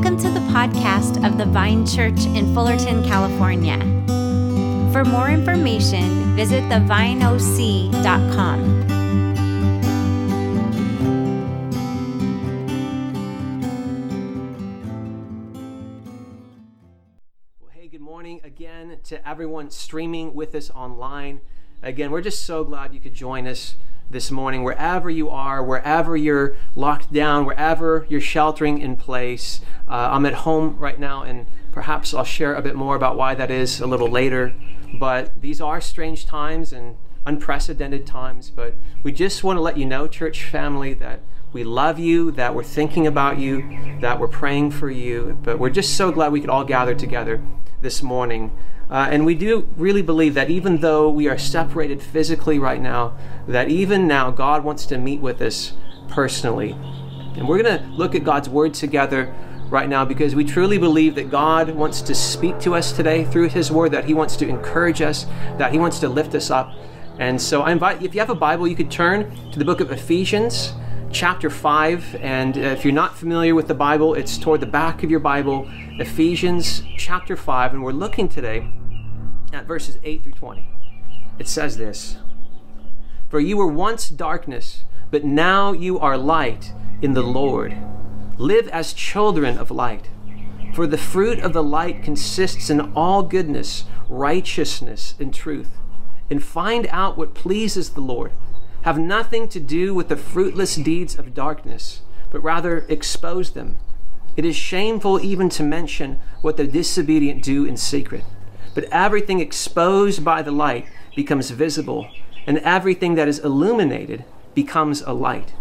Welcome to the podcast of the Vine Church in Fullerton, California. For more information, visit thevineoc.com. Well, hey, good morning again to everyone streaming with us online. Again, we're just so glad you could join us this morning, wherever you are, wherever you're locked down, wherever you're sheltering in place. Uh, I'm at home right now, and perhaps I'll share a bit more about why that is a little later. But these are strange times and unprecedented times. But we just want to let you know, church family, that we love you, that we're thinking about you, that we're praying for you. But we're just so glad we could all gather together this morning. Uh, and we do really believe that even though we are separated physically right now, that even now God wants to meet with us personally. And we're going to look at God's Word together right now because we truly believe that God wants to speak to us today through His Word, that He wants to encourage us, that He wants to lift us up. And so I invite, if you have a Bible, you could turn to the book of Ephesians, chapter 5. And uh, if you're not familiar with the Bible, it's toward the back of your Bible, Ephesians chapter 5. And we're looking today at verses 8 through 20. It says this For you were once darkness, but now you are light in the Lord. Live as children of light. For the fruit of the light consists in all goodness, righteousness, and truth. And find out what pleases the Lord. Have nothing to do with the fruitless deeds of darkness, but rather expose them. It is shameful even to mention what the disobedient do in secret. But everything exposed by the light becomes visible, and everything that is illuminated becomes a light.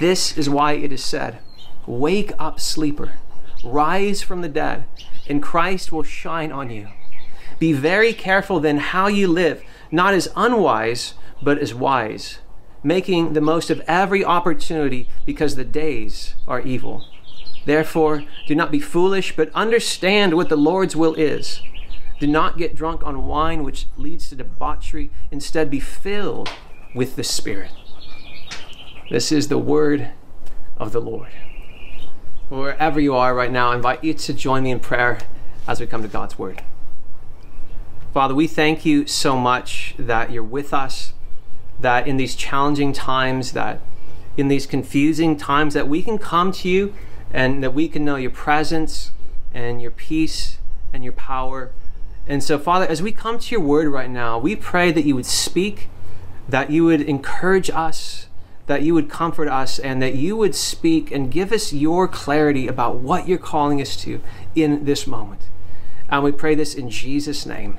This is why it is said, Wake up, sleeper, rise from the dead, and Christ will shine on you. Be very careful then how you live, not as unwise, but as wise, making the most of every opportunity because the days are evil. Therefore, do not be foolish, but understand what the Lord's will is. Do not get drunk on wine, which leads to debauchery. Instead, be filled with the Spirit. This is the word of the Lord. Wherever you are right now, I invite you to join me in prayer as we come to God's word. Father, we thank you so much that you're with us, that in these challenging times, that in these confusing times, that we can come to you and that we can know your presence and your peace and your power and so, Father, as we come to your word right now, we pray that you would speak, that you would encourage us, that you would comfort us, and that you would speak and give us your clarity about what you're calling us to in this moment. And we pray this in Jesus' name.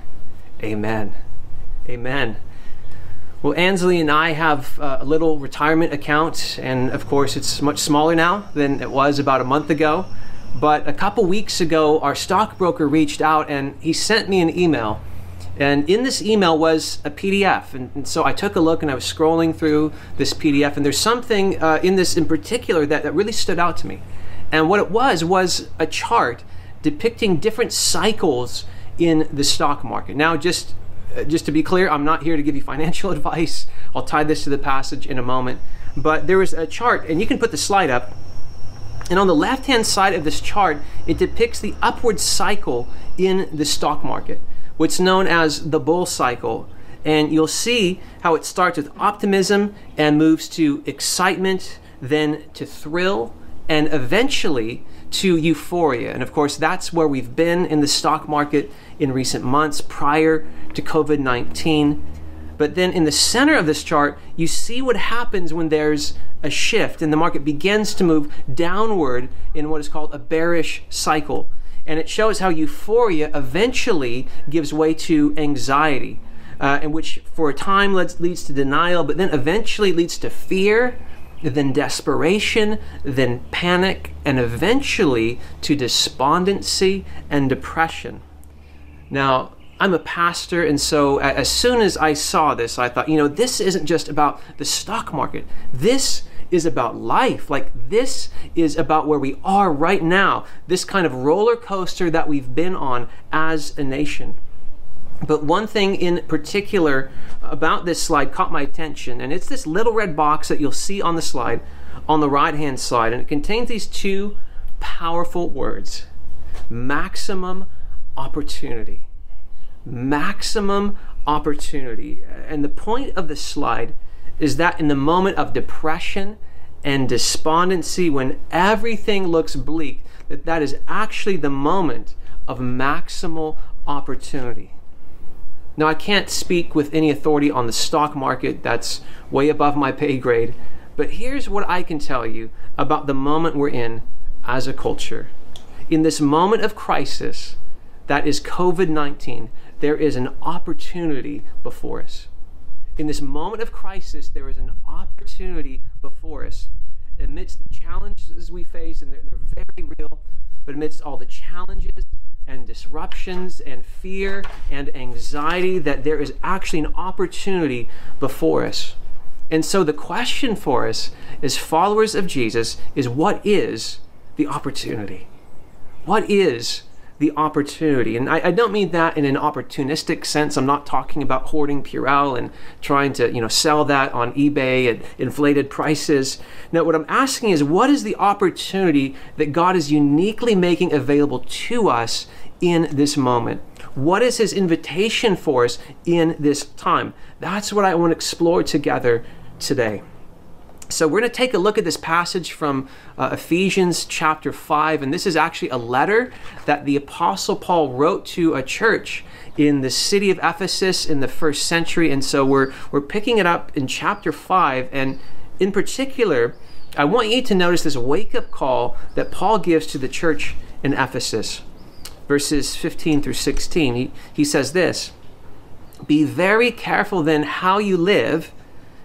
Amen. Amen. Well, Ansley and I have a little retirement account, and of course, it's much smaller now than it was about a month ago. But a couple weeks ago, our stockbroker reached out and he sent me an email. And in this email was a PDF. And, and so I took a look and I was scrolling through this PDF. And there's something uh, in this in particular that, that really stood out to me. And what it was was a chart depicting different cycles in the stock market. Now, just uh, Uh, just to be clear, I'm not here to give you financial advice. I'll tie this to the passage in a moment. But there was a chart, and you can put the slide up and on the left hand side of this chart, it depicts the upward cycle in the stock market, what's known as the bull cycle. And you'll see how it starts with optimism and moves to excitement, then to thrill, and eventually to euphoria. And of course, that's where we've been in the stock market in recent months prior to COVID 19. But then in the center of this chart, you see what happens when there's a shift and the market begins to move downward in what is called a bearish cycle. And it shows how euphoria eventually gives way to anxiety, uh, in which for a time leads, leads to denial, but then eventually leads to fear, then desperation, then panic, and eventually to despondency and depression. Now, I'm a pastor, and so as soon as I saw this, I thought, you know, this isn't just about the stock market. This is about life. Like, this is about where we are right now, this kind of roller coaster that we've been on as a nation. But one thing in particular about this slide caught my attention, and it's this little red box that you'll see on the slide on the right hand side, and it contains these two powerful words maximum opportunity. Maximum opportunity. And the point of the slide is that in the moment of depression and despondency, when everything looks bleak, that that is actually the moment of maximal opportunity. Now, I can't speak with any authority on the stock market, that's way above my pay grade. But here's what I can tell you about the moment we're in as a culture. In this moment of crisis, that is COVID 19, there is an opportunity before us. In this moment of crisis, there is an opportunity before us. Amidst the challenges we face, and they're, they're very real, but amidst all the challenges and disruptions and fear and anxiety, that there is actually an opportunity before us. And so the question for us as followers of Jesus is what is the opportunity? What is the opportunity? And I, I, don't mean that in an opportunistic sense. I'm not talking about hoarding Purell and trying to, you know, sell that on eBay at inflated prices. No, what I'm asking is what is the opportunity that God is uniquely making available to us in this moment? What is his invitation for us in this time? That's what I want to explore together today. So, we're going to take a look at this passage from uh, Ephesians chapter 5, and this is actually a letter that the Apostle Paul wrote to a church in the city of Ephesus in the first century. And so, we're, we're picking it up in chapter 5, and in particular, I want you to notice this wake up call that Paul gives to the church in Ephesus. Verses 15 through 16. He, he says this Be very careful then how you live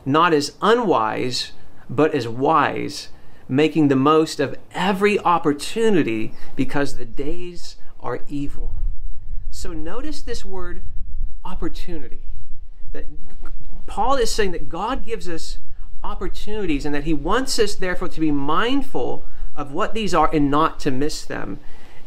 not as unwise, but as wise, making the most of every opportunity because the days are evil. So notice this word opportunity. That Paul is saying that God gives us opportunities and that he wants us therefore to be mindful of what these are and not to miss them.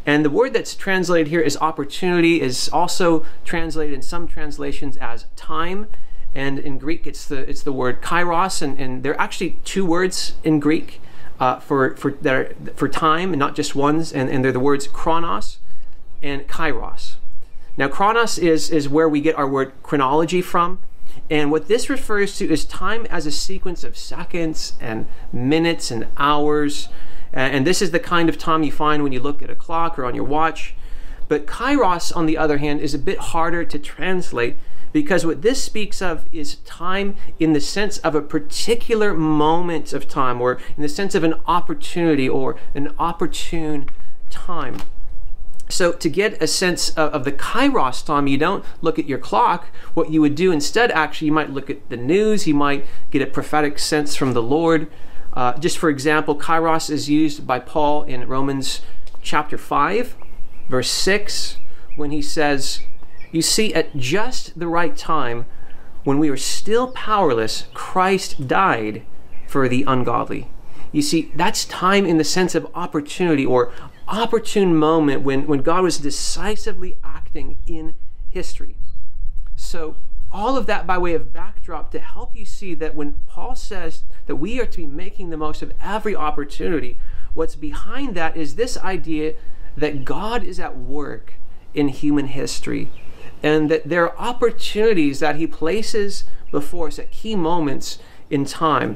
And the word that's translated here is opportunity is also translated in some translations as time and in Greek it's the it's the word kairos, and, and there are actually two words in Greek uh, for for that are, for time, and not just ones, and, and they're the words chronos and kairos. Now, chronos is is where we get our word chronology from. And what this refers to is time as a sequence of seconds and minutes and hours. And this is the kind of time you find when you look at a clock or on your watch. But kairos, on the other hand, is a bit harder to translate because what this speaks of is time in the sense of a particular moment of time, or in the sense of an opportunity or an opportune time. So, to get a sense of, of, the kairos time, you don't look at your clock. What you would do instead, actually, you might look at the news, you might get a prophetic sense from the Lord. Uh, just for example, kairos is used by Paul in Romans chapter 5, verse 6, when he says, you see, at just the right time, when we were still powerless, Christ died for the ungodly. You see, that's time in the sense of opportunity or opportune moment when, when God was decisively acting in history. So, all of that by way of backdrop to help you see that when Paul says that we are to be making the most of every opportunity, what's behind that is this idea that God is at work in human history and that there are opportunities that he places before us at key moments in time.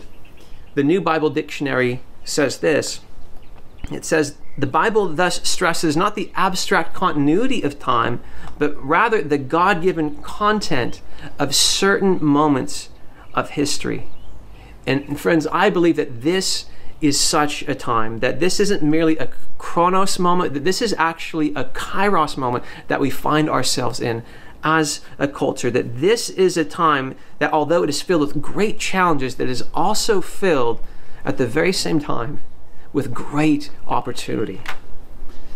The New Bible Dictionary says this it says, the Bible thus stresses not the abstract continuity of time, but rather the God given content of certain moments of history. And friends, I believe that this is such a time, that this isn't merely a chronos moment, that this is actually a kairos moment that we find ourselves in as a culture. That this is a time that, although it is filled with great challenges, that is also filled at the very same time with great opportunity.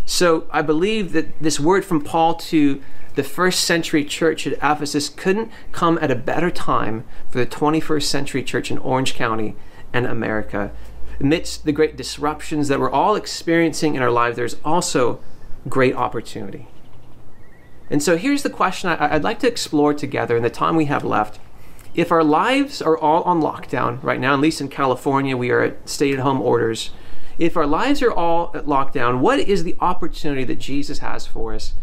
So I believe that this word from Paul to the first century church at Ephesus couldn't come at a better time for the 21st century church in Orange County and America amidst the great disruptions that we're all experiencing in our lives, there's also great opportunity. And so here's the question I, would like to explore together in the time we have left. If our lives are all on lockdown right now, at least in California, we are at stay at home orders. if our lives are all at lockdown, what is the opportunity that Jesus has for us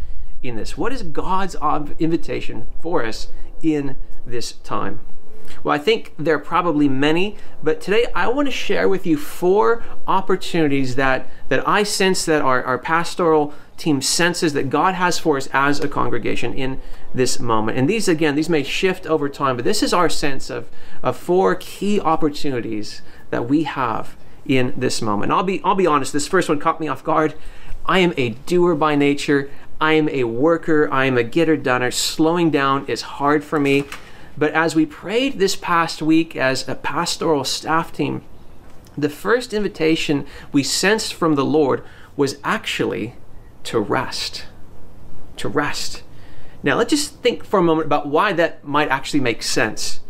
in this? What is God's invitation for us in this time? Well, I think there are probably many, but today I want to share with you four opportunities that, that I sense that our, our pastoral team senses that God has for us as a congregation in this moment. And these, again, these may shift over time, but this is our sense of, of four key opportunities that we have in this moment. And I'll be, I'll be honest, this first one caught me off guard. I am a doer by nature. I am a worker. I am a getter doner. Slowing down is hard for me. But as we prayed this past week as a pastoral staff team, the first invitation we sensed from the Lord was actually to rest. To rest. Now, let's just think for a moment about why that might actually make sense.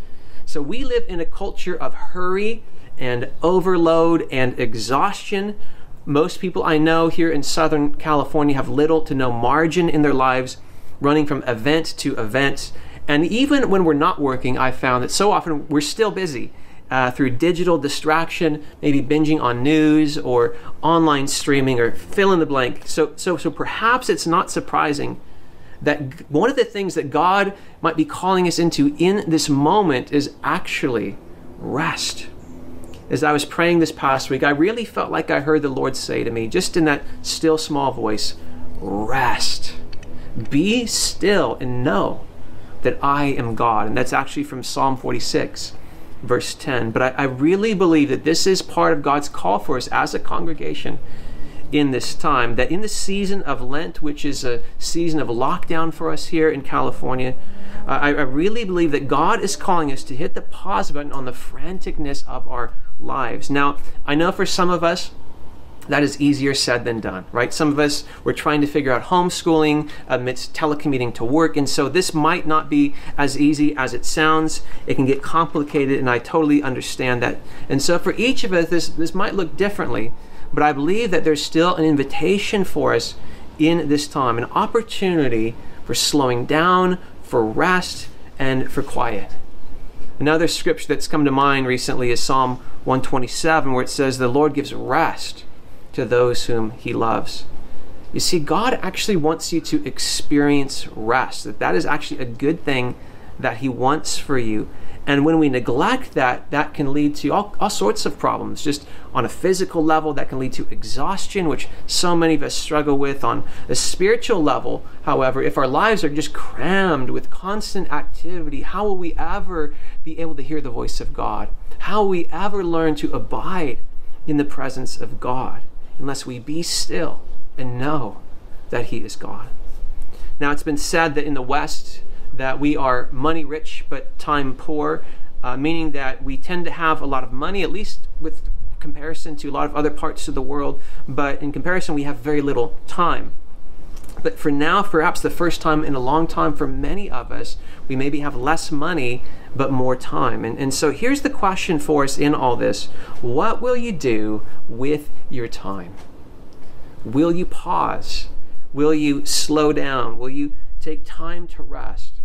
So, we live in a culture of hurry and overload and exhaustion. Most people I know here in Southern California have little to no margin in their lives, running from event to event. And even when we're not working, I've found that so often we're still busy uh, through digital distraction, maybe binging on news or online streaming or fill in the blank. So, so, so perhaps it's not surprising that one of the things that God might be calling us into in this moment is actually rest. As I was praying this past week, I really felt like I heard the Lord say to me, just in that still small voice, rest. Be still and know that I am God. And that's actually from Psalm 46, verse 10. But I, I, really believe that this is part of God's call for us as a congregation in this time. That in the season of Lent, which is a season of lockdown for us here in California, uh, I, I really believe that God is calling us to hit the pause button on the franticness of our lives. Now, I know for some of us, that is easier said than done, right? Some of us, we're trying to figure out homeschooling amidst telecommuting to work, and so this might not be as easy as it sounds. It can get complicated, and I totally understand that. And so for each of us, this, this might look differently, but I believe that there's still an invitation for us in this time, an opportunity for slowing down, for rest, and for quiet. Another scripture that's come to mind recently is Psalm 127, where it says, The Lord gives rest to those whom he loves. You see, God actually wants you to experience rest, that that is actually a good thing that he wants for you. And when we neglect that, that can lead to all, all sorts of problems. Just on a physical level, that can lead to exhaustion, which so many of us struggle with. On a spiritual level, however, if our lives are just crammed with constant activity, how will we ever be able to hear the voice of God? How will we ever learn to abide in the presence of God? Unless we be still and know that he is God. Now it's been said that in the West that we are money rich but time poor, uh, meaning that we tend to have a lot of money, at least with comparison to a lot of other parts of the world, but in comparison we have very little time. But for now, perhaps the first time in a long time for many of us, we maybe have less money but more time. And, and so here's the question for us in all this What will you do with your time? Will you pause? Will you slow down? Will you take time to rest?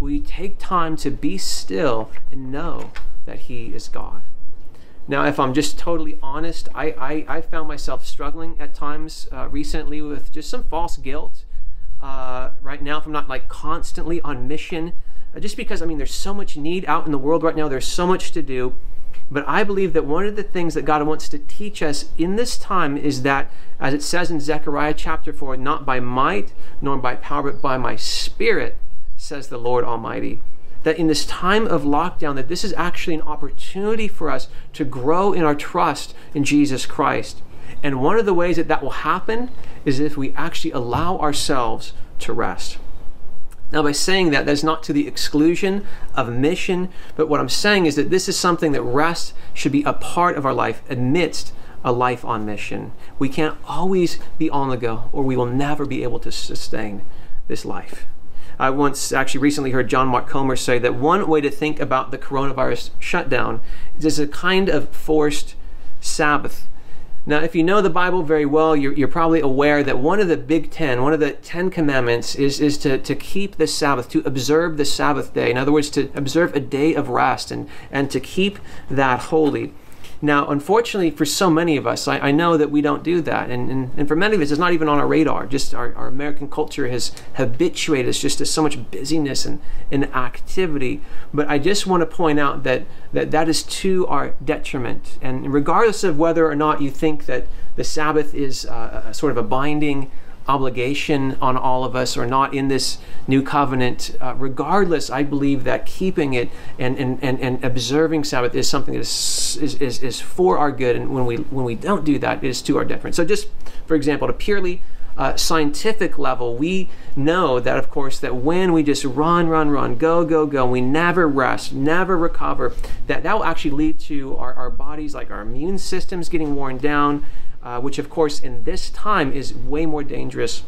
Will you take time to be still and know that He is God? Now, if I'm just totally honest, I, I, I found myself struggling at times uh, recently with just some false guilt. Uh, right now, if I'm not like constantly on mission, Uh, just because, I mean, there's so much need out in the world right now, there's so much to do. But I believe that one of the things that God wants to teach us in this time is that, as it says in Zechariah chapter 4, not by might nor by power, but by my spirit, says the Lord Almighty that in this time of lockdown that this is actually an opportunity for us to grow in our trust in Jesus Christ. And one of the ways that that will happen is if we actually allow ourselves to rest. Now, by saying that, that's not to the exclusion of mission, but what I'm saying is that this is something that rest should be a part of our life amidst a life on mission. We can't always be on the go, or we will never be able to sustain this life. I once actually recently heard John Mark Comer say that one way to think about the coronavirus shutdown is as a kind of forced Sabbath. Now, if you know the Bible very well, you're, you're, probably aware that one of the big ten, one of the Ten Commandments, is, is to, to keep the Sabbath, to observe the Sabbath day. In other words, to observe a day of rest and, and to keep that holy. Now, unfortunately, for so many of us, I, I know that we don't do that. And, and, and, for many of us, it's not even on our radar. Just our, our American culture has habituated us just to so much busyness and, and activity. But I just want to point out that, that that is to our detriment. And regardless of whether or not you think that the Sabbath is uh, sort of a binding obligation on all of us or not in this new covenant. Uh, regardless, I believe that keeping it and, and, and, and observing Sabbath is something that is, is, is, is for our good. And when we, when we don't do that, it is to our detriment. So, just for example, at a purely uh, scientific level, we know that, of course, that when we just run, run, run, go, go, go, we never rest, never recover, that that will actually lead to our, our bodies, like our immune systems getting worn down, uh, which of course in this time is way more dangerous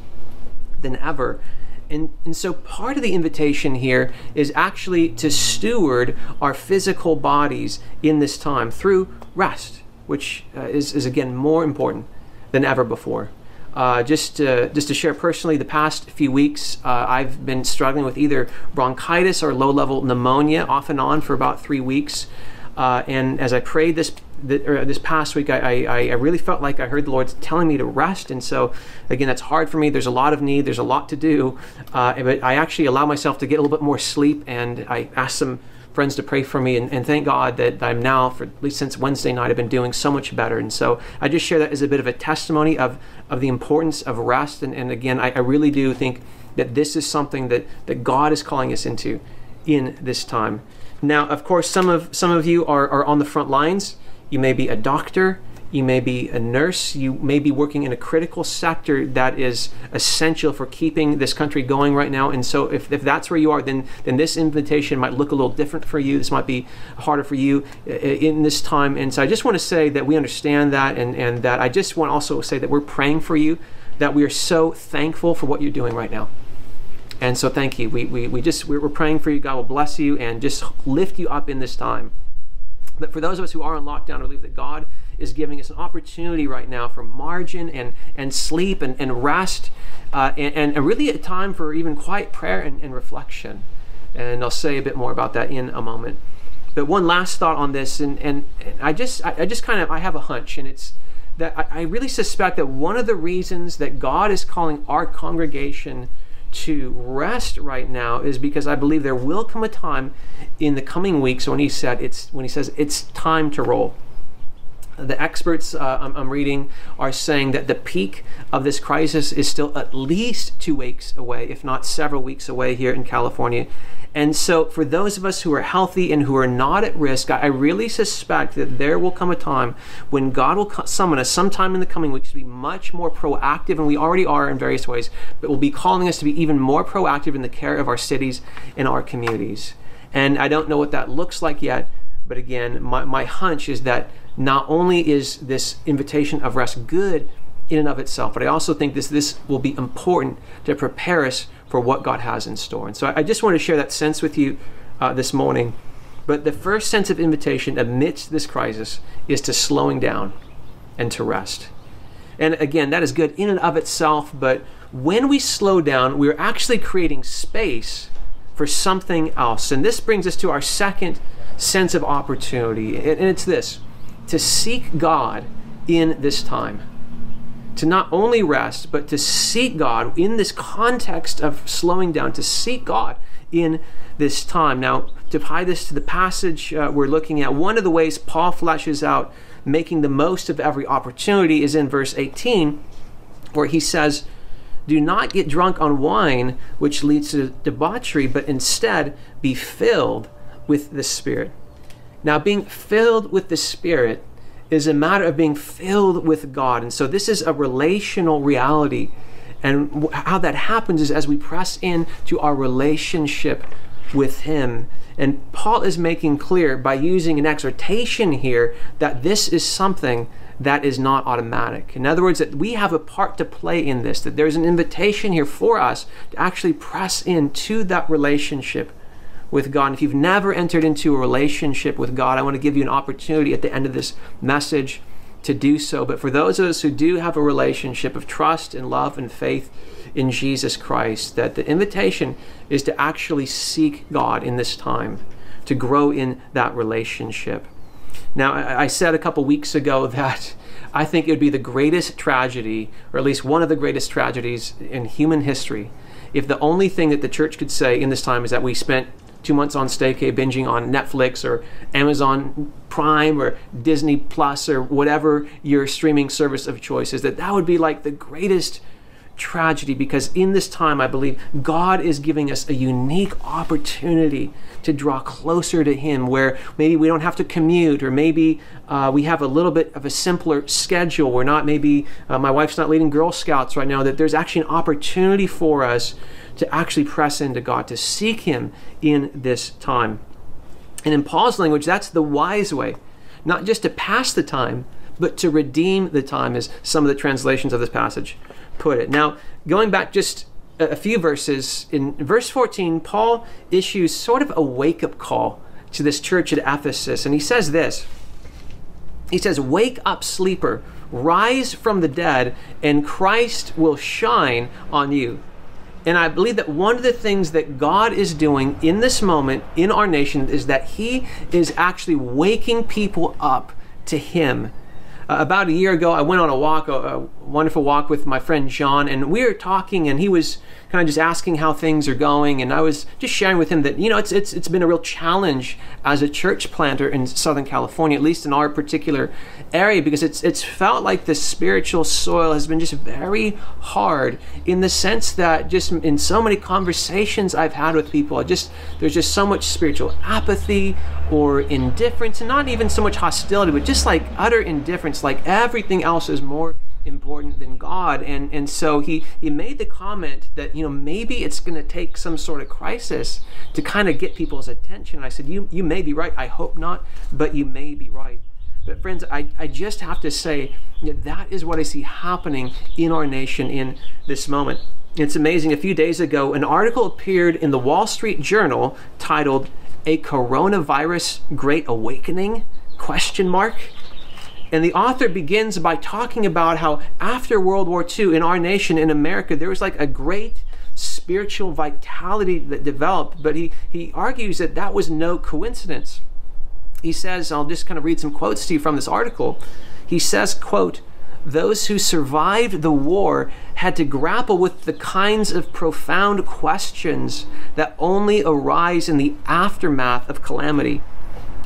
than ever. And, and so part of the invitation here is actually to steward our physical bodies in this time through rest, which uh, is, is again more important than ever before. Uh, just to, just to share personally, the past few weeks uh, I've been struggling with either bronchitis or low-level pneumonia off and on for about three weeks. Uh, and as I prayed this the, this past week, I, I, I, really felt like I heard the Lord telling me to rest. And so, again, that's hard for me. There's a lot of need, there's a lot to do. Uh, but I actually allow myself to get a little bit more sleep. And I asked some friends to pray for me. And, and thank God that I'm now, for at least since Wednesday night, I've been doing so much better. And so I just share that as a bit of a testimony of, of the importance of rest. And, and again, I, I really do think that this is something that, that God is calling us into in this time. Now, of course, some of some of you are, are on the front lines. You may be a doctor, you may be a nurse, you may be working in a critical sector that is essential for keeping this country going right now. And so, if, if that's where you are, then, then this invitation might look a little different for you. This might be harder for you uh, uh, in this time. And so, I just want to say that we understand that, and, and that I just want to also say that we're praying for you, that we are so thankful for what you're doing right now. And so, thank you. We, we, we just, we're praying for you. God will bless you and just lift you up in this time. But for those of us who are on lockdown, I believe that God is giving us an opportunity right now for margin and, and sleep and, and rest, uh, and, and really a time for even quiet prayer and, and reflection. And I'll say a bit more about that in a moment. But one last thought on this, and, and, and I just I, I, just kind of I have a hunch, and it's that I, I really suspect that one of the reasons that God is calling our congregation to rest right now is because I believe there will come a time in the coming weeks when he said it's when he says it's time to roll. The experts uh, I'm, I'm, reading are saying that the peak of this crisis is still at least two weeks away, if not several weeks away here in California. And so, for those of us who are healthy and who are not at risk, I really suspect that there will come a time when God will summon us sometime in the coming weeks to be much more proactive, and we already are in various ways, but will be calling us to be even more proactive in the care of our cities and our communities. And I don't know what that looks like yet, but again, my, my hunch is that not only is this invitation of rest good in and of itself, but I also think this, this will be important to prepare us for what God has in store. And so I, just want to share that sense with you uh, this morning. But the first sense of invitation amidst this crisis is to slowing down and to rest. And again, that is good in and of itself, but when we slow down, we're actually creating space for something else. And this brings us to our second sense of opportunity, and it's this to seek God in this time to not only rest, but to seek God in this context of slowing down, to seek God in this time. Now, to tie this to the passage uh, we're looking at, one of the ways Paul fleshes out making the most of every opportunity is in verse 18, where he says, Do not get drunk on wine, which leads to debauchery, but instead be filled with the Spirit. Now, being filled with the Spirit is a matter of being filled with God. And so this is a relational reality. And how that happens is as we press in to our relationship with Him. And Paul is making clear by using an exhortation here that this is something that is not automatic. In other words, that we have a part to play in this, that there's an invitation here for us to actually press in to that relationship with God. And if you've never entered into a relationship with God, I want to give you an opportunity at the end of this message to do so. But for those of us who do have a relationship of trust and love and faith in Jesus Christ, that the invitation is to actually seek God in this time, to grow in that relationship. Now, I said a couple weeks ago that I think it would be the greatest tragedy, or at least one of the greatest tragedies in human history, if the only thing that the church could say in this time is that we spent two months on staycay binging on Netflix or Amazon Prime or Disney Plus or whatever your streaming service of choice is, that that would be like the greatest tragedy because in this time, I believe God is giving us a unique opportunity to draw closer to Him where maybe we don't have to commute or maybe uh, we have a little bit of a simpler schedule. We're not maybe, uh, my wife's not leading Girl Scouts right now, that there's actually an opportunity for us to actually press into God, to seek Him in this time. And in Paul's language, that's the wise way, not just to pass the time, but to redeem the time, as some of the translations of this passage put it. Now, going back just a few verses, in verse 14, Paul issues sort of a wake up call to this church at Ephesus, and he says this He says, Wake up, sleeper, rise from the dead, and Christ will shine on you. And I believe that one of the things that God is doing in this moment in our nation is that He is actually waking people up to Him. Uh, about a year ago, I went on a walk, a, a, wonderful walk with my friend John, and we were talking, and he was kind of just asking how things are going, and I was just sharing with him that you know it's it's it's been a real challenge as a church planter in Southern California, at least in our particular area, because it's it's felt like the spiritual soil has been just very hard in the sense that just in so many conversations I've had with people, I just there's just so much spiritual apathy or indifference, and not even so much hostility, but just like utter indifference, like everything else is more important than God. And and so he he made the comment that you know maybe it's going to take some sort of crisis to kind of get people's attention. I said you you may be right. I hope not, but you may be right. But friends, I, I just have to say that that is what I see happening in our nation in this moment. It's amazing. A few days ago, an article appeared in the Wall Street Journal titled "A Coronavirus Great Awakening?" question mark and the author begins by talking about how after World War II in our nation, in America, there was like a great spiritual vitality that developed. But he, he argues that that was no coincidence. He says, I'll just kind of read some quotes to you from this article. He says, quote, those who survived the war had to grapple with the kinds of profound questions that only arise in the aftermath of calamity.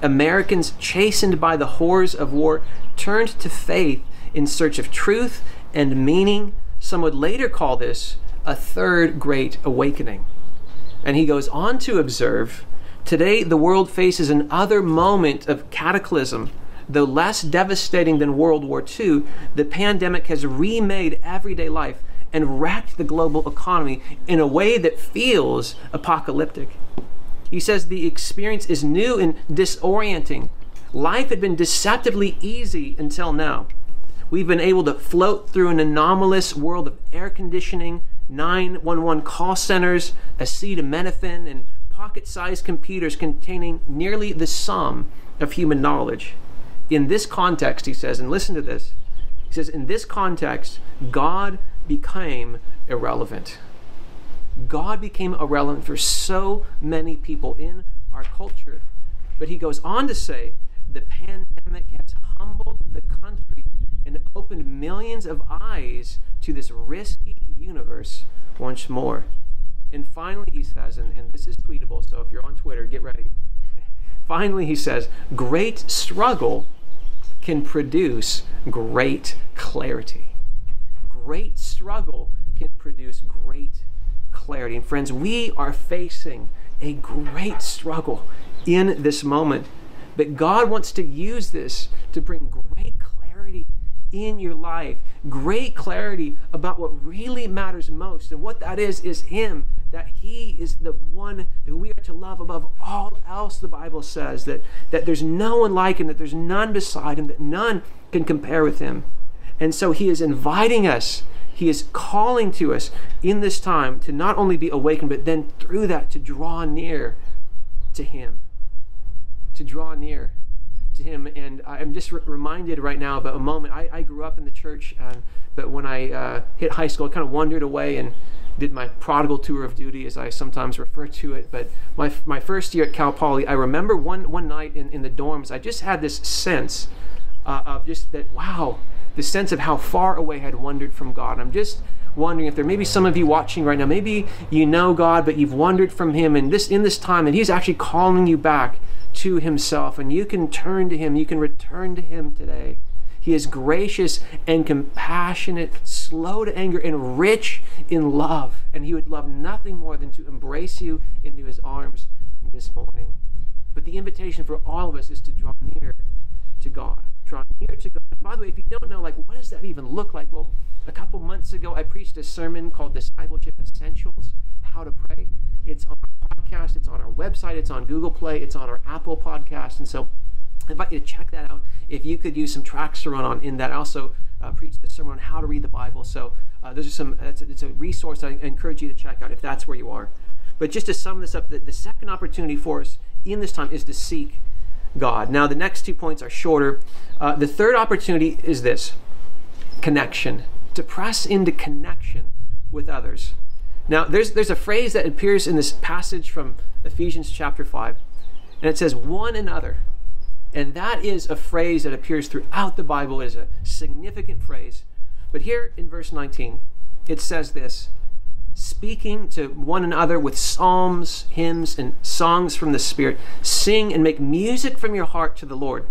Americans chastened by the horrors of war turned to faith in search of truth and meaning. Some would later call this a third great awakening. And he goes on to observe today the world faces another moment of cataclysm. Though less devastating than World War II, the pandemic has remade everyday life and wrecked the global economy in a way that feels apocalyptic. He says the experience is new and disorienting, Life had been deceptively easy until now. We've been able to float through an anomalous world of air conditioning, 911 call centers, acetaminophen, and pocket sized computers containing nearly the sum of human knowledge. In this context, he says, and listen to this, he says, in this context, God became irrelevant. God became irrelevant for so many people in our culture. But he goes on to say the pandemic has humbled the country and opened millions of eyes to this risky universe once more. And finally, he says, and, and this is tweetable, so if you're on Twitter, get ready. Finally, he says, great struggle can produce great clarity. Great struggle can produce great clarity. And friends, we are facing a great struggle in this moment. But God wants to use this to bring great in your life, great clarity about what really matters most. And what that is, is Him, that He is the one that we are to love above all else, the Bible says, that, that there's no one like Him, that there's none beside Him, that none can compare with Him. And so He is inviting us. He is calling to us in this time to not only be awakened, but then through that to draw near to Him to draw near, to him. And I'm just re- reminded right now of a moment. I, I grew up in the church, um, but when I uh, hit high school, I kind of wandered away and did my prodigal tour of duty, as I sometimes refer to it. But my, my first year at Cal Poly, I remember one, one night in, in the dorms, I just had this sense uh, of just that, wow, the sense of how far away I had wandered from God. I'm just wondering if there may be some of you watching right now. Maybe you know God, but you've wandered from Him, and this in this time, and He's actually calling you back to Himself, and you can turn to Him. You can return to Him today. He is gracious and compassionate, slow to anger, and rich in love. And He would love nothing more than to embrace you into His arms this morning. But the invitation for all of us is to draw near to God. Draw near to God. By the way, if you don't know, like, what does that even look like? Well, a couple months ago, I preached a sermon called Discipleship Essentials How to Pray. It's on our podcast, it's on our website, it's on Google Play, it's on our Apple podcast. And so I invite you to check that out. If you could use some tracks to run on in that, I also uh, preached a sermon on how to read the Bible. So uh, those are some, it's a, it's a resource I encourage you to check out if that's where you are. But just to sum this up, the, the second opportunity for us in this time is to seek God. Now, the next two points are shorter. Uh, the third opportunity is this connection, to press into connection with others. Now, there's, there's a phrase that appears in this passage from Ephesians chapter 5, and it says, one another. And that is a phrase that appears throughout the Bible, it is a significant phrase. But here in verse 19, it says this speaking to one another with psalms, hymns, and songs from the Spirit. Sing and make music from your heart to the Lord.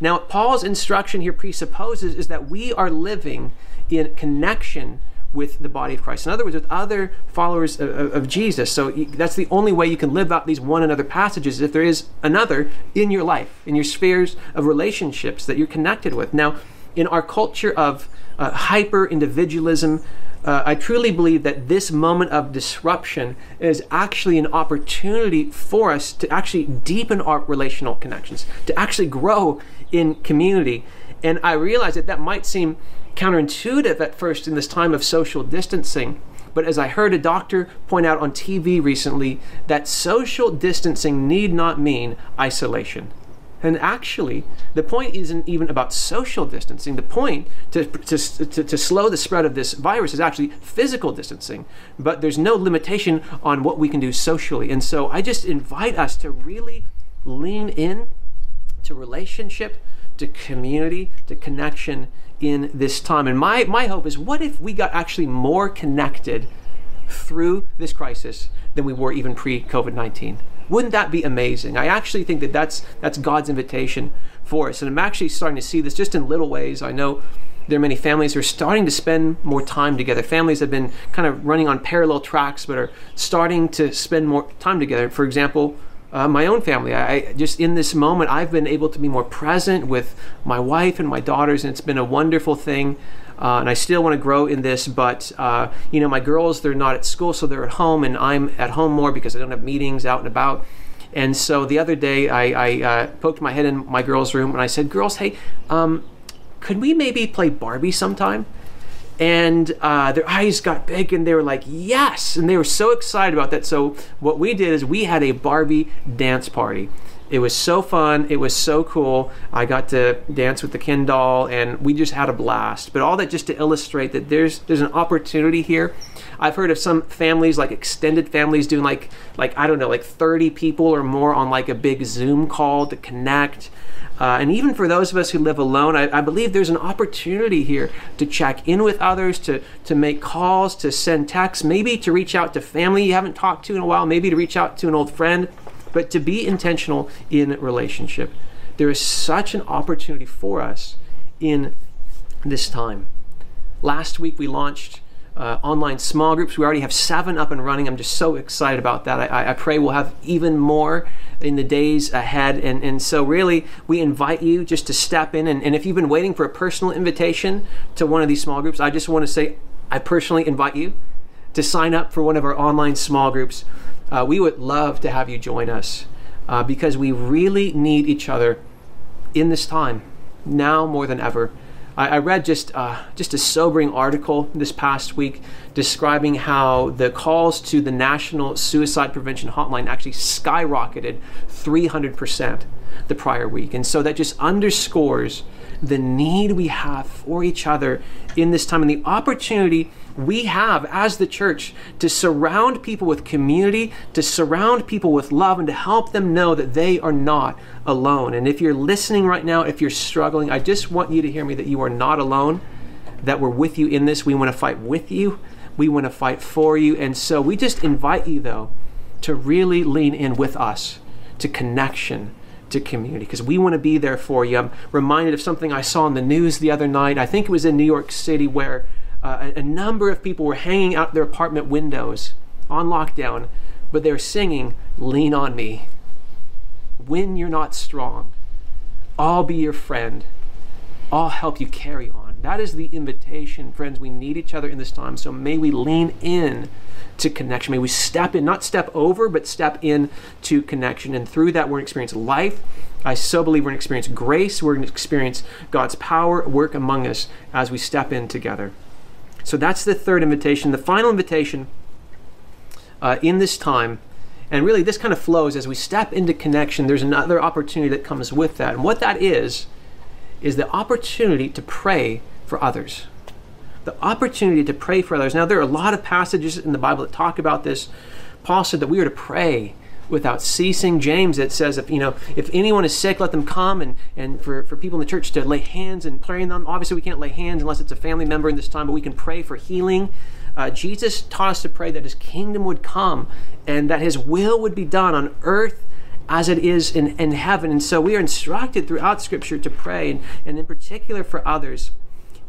Now, Paul's instruction here presupposes is that we are living in connection with the body of Christ. In other words, with other followers of, of, Jesus. So that's the only way you can live out these one another passages if there is another in your life, in your spheres of relationships that you're connected with. Now, in our culture of uh, hyper individualism, uh, I truly believe that this moment of disruption is actually an opportunity for us to actually deepen our relational connections, to actually grow in community. And I realize that that might seem counterintuitive at first in this time of social distancing. But as I heard a doctor point out on TV recently, that social distancing need not mean isolation. And actually, the point isn't even about social distancing. The point to, to, to, to, slow the spread of this virus is actually physical distancing. But there's no limitation on what we can do socially. And so I just invite us to really lean in to relationship, to community, to connection in this time. And my, my hope is what if we got actually more connected through this crisis than we were even pre COVID 19? Wouldn't that be amazing? I actually think that that's, that's God's invitation for us. And I'm actually starting to see this just in little ways. I know there are many families who are starting to spend more time together. Families have been kind of running on parallel tracks, but are starting to spend more time together. For example, uh, my own family. I just in this moment, I've been able to be more present with my wife and my daughters, and it's been a wonderful thing. Uh, and I still want to grow in this, but uh, you know, my girls they're not at school, so they're at home, and I'm at home more because I don't have meetings out and about. And so the other day, I, I uh, poked my head in my girls' room and I said, "Girls, hey, um, could we maybe play Barbie sometime?" And uh, their eyes got big and they were like, "Yes!" And they were so excited about that. So what we did is we had a Barbie dance party. It was so fun. It was so cool. I got to dance with the Ken doll, and we just had a blast. But all that just to illustrate that there's there's an opportunity here. I've heard of some families, like extended families, doing like like I don't know, like 30 people or more on like a big Zoom call to connect. Uh, and even for those of us who live alone, I, I, believe there's an opportunity here to check in with others, to, to make calls, to send texts, maybe to reach out to family you haven't talked to in a while, maybe to reach out to an old friend but to be intentional in relationship. There is such an opportunity for us in this time. Last week we launched uh, online small groups. We already have seven up and running. I'm just so excited about that. I, I pray we'll have even more in the days ahead. And, and so, really, we invite you just to step in. And, and if you've been waiting for a personal invitation to one of these small groups, I just want to say I personally invite you to sign up for one of our online small groups uh, we would love to have you join us uh, because we really need each other in this time, now more than ever. I, I read just uh, just a sobering article this past week describing how the calls to the National Suicide Prevention Hotline actually skyrocketed 300 percent the prior week. And so that just underscores the need we have for each other in this time and the opportunity we have as the church to surround people with community, to surround people with love, and to help them know that they are not alone. And if you're listening right now, if you're struggling, I just want you to hear me that you are not alone, that we're with you in this. We want to fight with you, we want to fight for you. And so we just invite you, though, to really lean in with us to connection to community because we want to be there for you. I'm reminded of something I saw in the news the other night. I think it was in New York City where uh, a, a number of people were hanging out their apartment windows on lockdown, but they're singing, Lean on Me. When you're not strong, I'll be your friend. I'll help you carry on. That is the invitation, friends. We need each other in this time. So may we lean in to connection. May we step in, not step over, but step in to connection. And through that, we're going to experience life. I so believe we're going to experience grace. We're going to experience God's power work among us as we step in together. So that's the third invitation. The final invitation uh, in this time, and really this kind of flows as we step into connection, there's another opportunity that comes with that. And what that is, is the opportunity to pray for others. The opportunity to pray for others. Now, there are a lot of passages in the Bible that talk about this. Paul said that we are to pray without ceasing. James, it says, if you know, if anyone is sick, let them come, and and for, for people in the church to lay hands and pray on them. Obviously, we can't lay hands unless it's a family member in this time, but we can pray for healing. Uh, Jesus taught us to pray that His kingdom would come and that His will would be done on earth as it is in, in heaven. And so we are instructed throughout Scripture to pray, and, and in particular for others.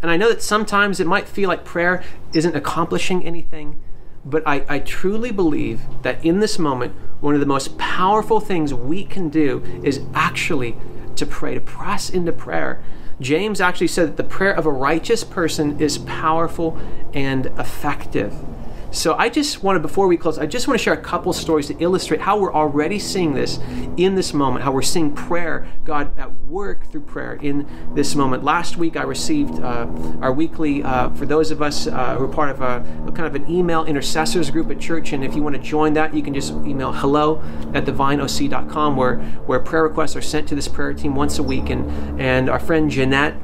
And I know that sometimes it might feel like prayer isn't accomplishing anything, but I, I truly believe that in this moment, one of the most powerful things we can do is actually to pray, to press into prayer. James actually said that the prayer of a righteous person is powerful and effective. So I just wanted, before we close, I just want to share a couple stories to illustrate how we're already seeing this in this moment, how we're seeing prayer, God at work through prayer in this moment. Last week I received uh, our weekly, uh, for those of us uh, who are part of a, a, kind of an email intercessors group at church, and if you want to join that, you can just email hello at thevineoc.com where, where prayer requests are sent to this prayer team once a week. And, and our friend Jeanette,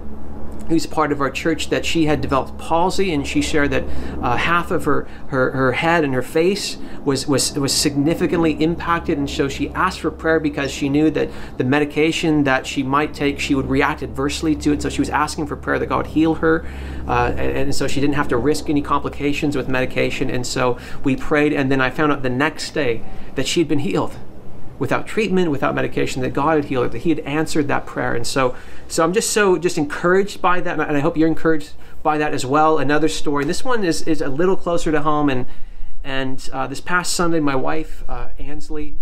who's part of our church that she had developed palsy and she shared that uh, half of her, her, her head and her face was, was, was significantly impacted and so she asked for prayer because she knew that the medication that she might take she would react adversely to it. So she was asking for prayer that god heal her uh, and, and so she didn't have to risk any complications with medication. And so we prayed and then i found out the next day that she had been healed without treatment, without medication, that God had healed her, that He had answered that prayer. And so, so I'm just so just encouraged by that, and I hope you're encouraged by that as well. Another story. This one is is a little closer to home, and and uh, this past Sunday, my wife uh, Ansley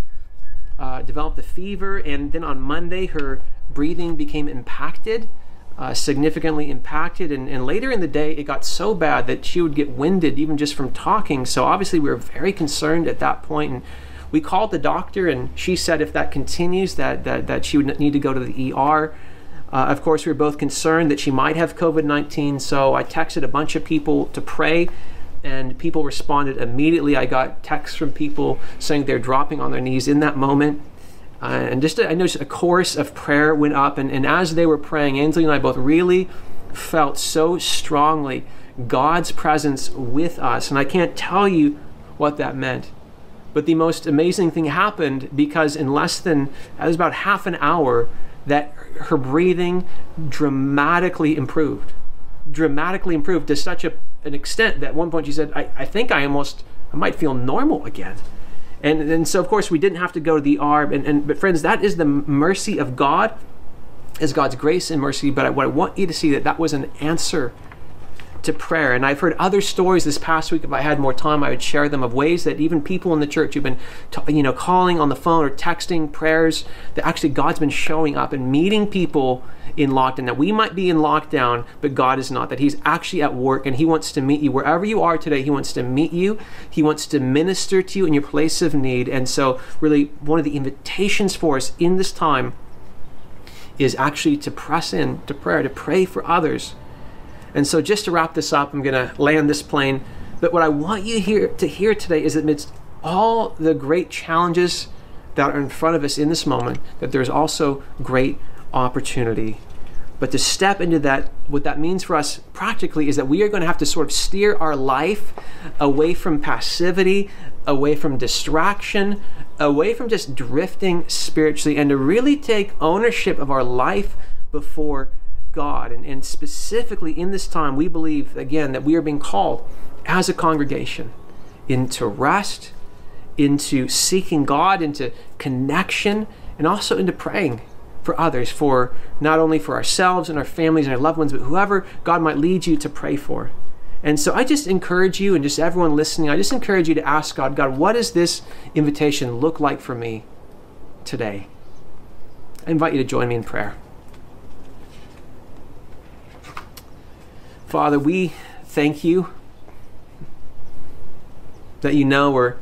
uh, developed a fever, and then on Monday, her breathing became impacted. Uh, significantly impacted and, and later in the day it got so bad that she would get winded even just from talking so obviously we were very concerned at that point and we called the doctor, and she said if that continues, that that, that she would need to go to the ER. Uh, of course, we were both concerned that she might have COVID 19, so I texted a bunch of people to pray, and people responded immediately. I got texts from people saying they're dropping on their knees in that moment. Uh, and just a, I noticed a chorus of prayer went up, and, and as they were praying, Ansley and I both really felt so strongly God's presence with us. And I can't tell you what that meant. But the most amazing thing happened because in less than, it was about half an hour, that her breathing dramatically improved. Dramatically improved to such a, an extent that at one point she said, I, I think I almost, I might feel normal again. And, and so, of course, we didn't have to go to the ER. And, and, but, friends, that is the mercy of God, is God's grace and mercy. But I, what I want you to see that that was an answer to prayer. And I've heard other stories this past week. If I had more time, I would share them of ways that even people in the church who've been, you know, calling on the phone or texting prayers that actually God's been showing up and meeting people in lockdown. That we might be in lockdown, but God is not. That He's actually at work and He wants to meet you wherever you are today. He wants to meet you. He wants to minister to you in your place of need. And so, really, one of the invitations for us in this time is actually to press in to prayer, to pray for others and so, just to wrap this up, I'm going to land this plane. But what I want you here to hear today is amidst all the great challenges that are in front of us in this moment, that there's also great opportunity. But to step into that, what that means for us practically is that we are going to have to sort of steer our life away from passivity, away from distraction, away from just drifting spiritually, and to really take ownership of our life before God. And, and specifically in this time, we believe, again, that we are being called as a congregation into rest, into seeking God, into connection, and also into praying for others, for not only for ourselves and our families and our loved ones, but whoever God might lead you to pray for. And so I just encourage you and just everyone listening, I just encourage you to ask God, God, what does this invitation look like for me today? I invite you to join me in prayer. Father, we thank you that you know where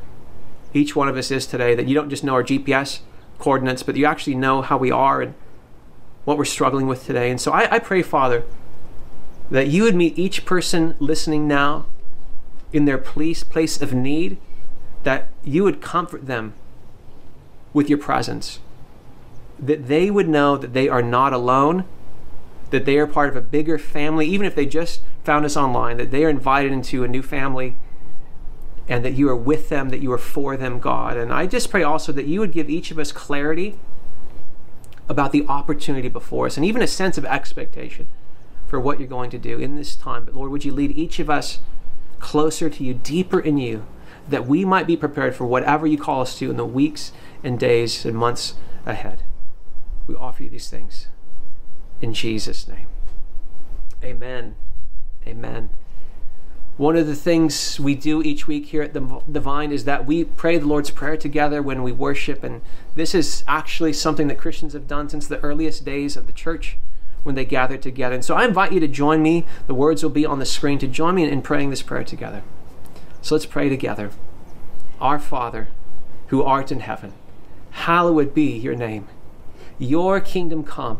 each one of us is today, that you don't just know our GPS coordinates, but you actually know how we are and what we're struggling with today. And so I, I pray, Father, that you would meet each person listening now in their place, place of need, that you would comfort them with your presence, that they would know that they are not alone, that they are part of a bigger family, even if they just found us online, that they are invited into a new family and that you are with them, that you are for them, God. And I just pray also that you would give each of us clarity about the opportunity before us and even a sense of expectation for what you're going to do in this time. But Lord, would you lead each of us closer to you, deeper in you, that we might be prepared for whatever you call us to in the weeks and days and months ahead. We offer you these things in Jesus' name. Amen. Amen. One of the things we do each week here at the, Vine is that we pray the Lord's Prayer together when we worship. And this is actually something that Christians have done since the earliest days of the church when they gathered together. And so I invite you to join me. The words will be on the screen to join me in praying this prayer together. So let's pray together. Our Father, who art in heaven, hallowed be your name. Your kingdom come,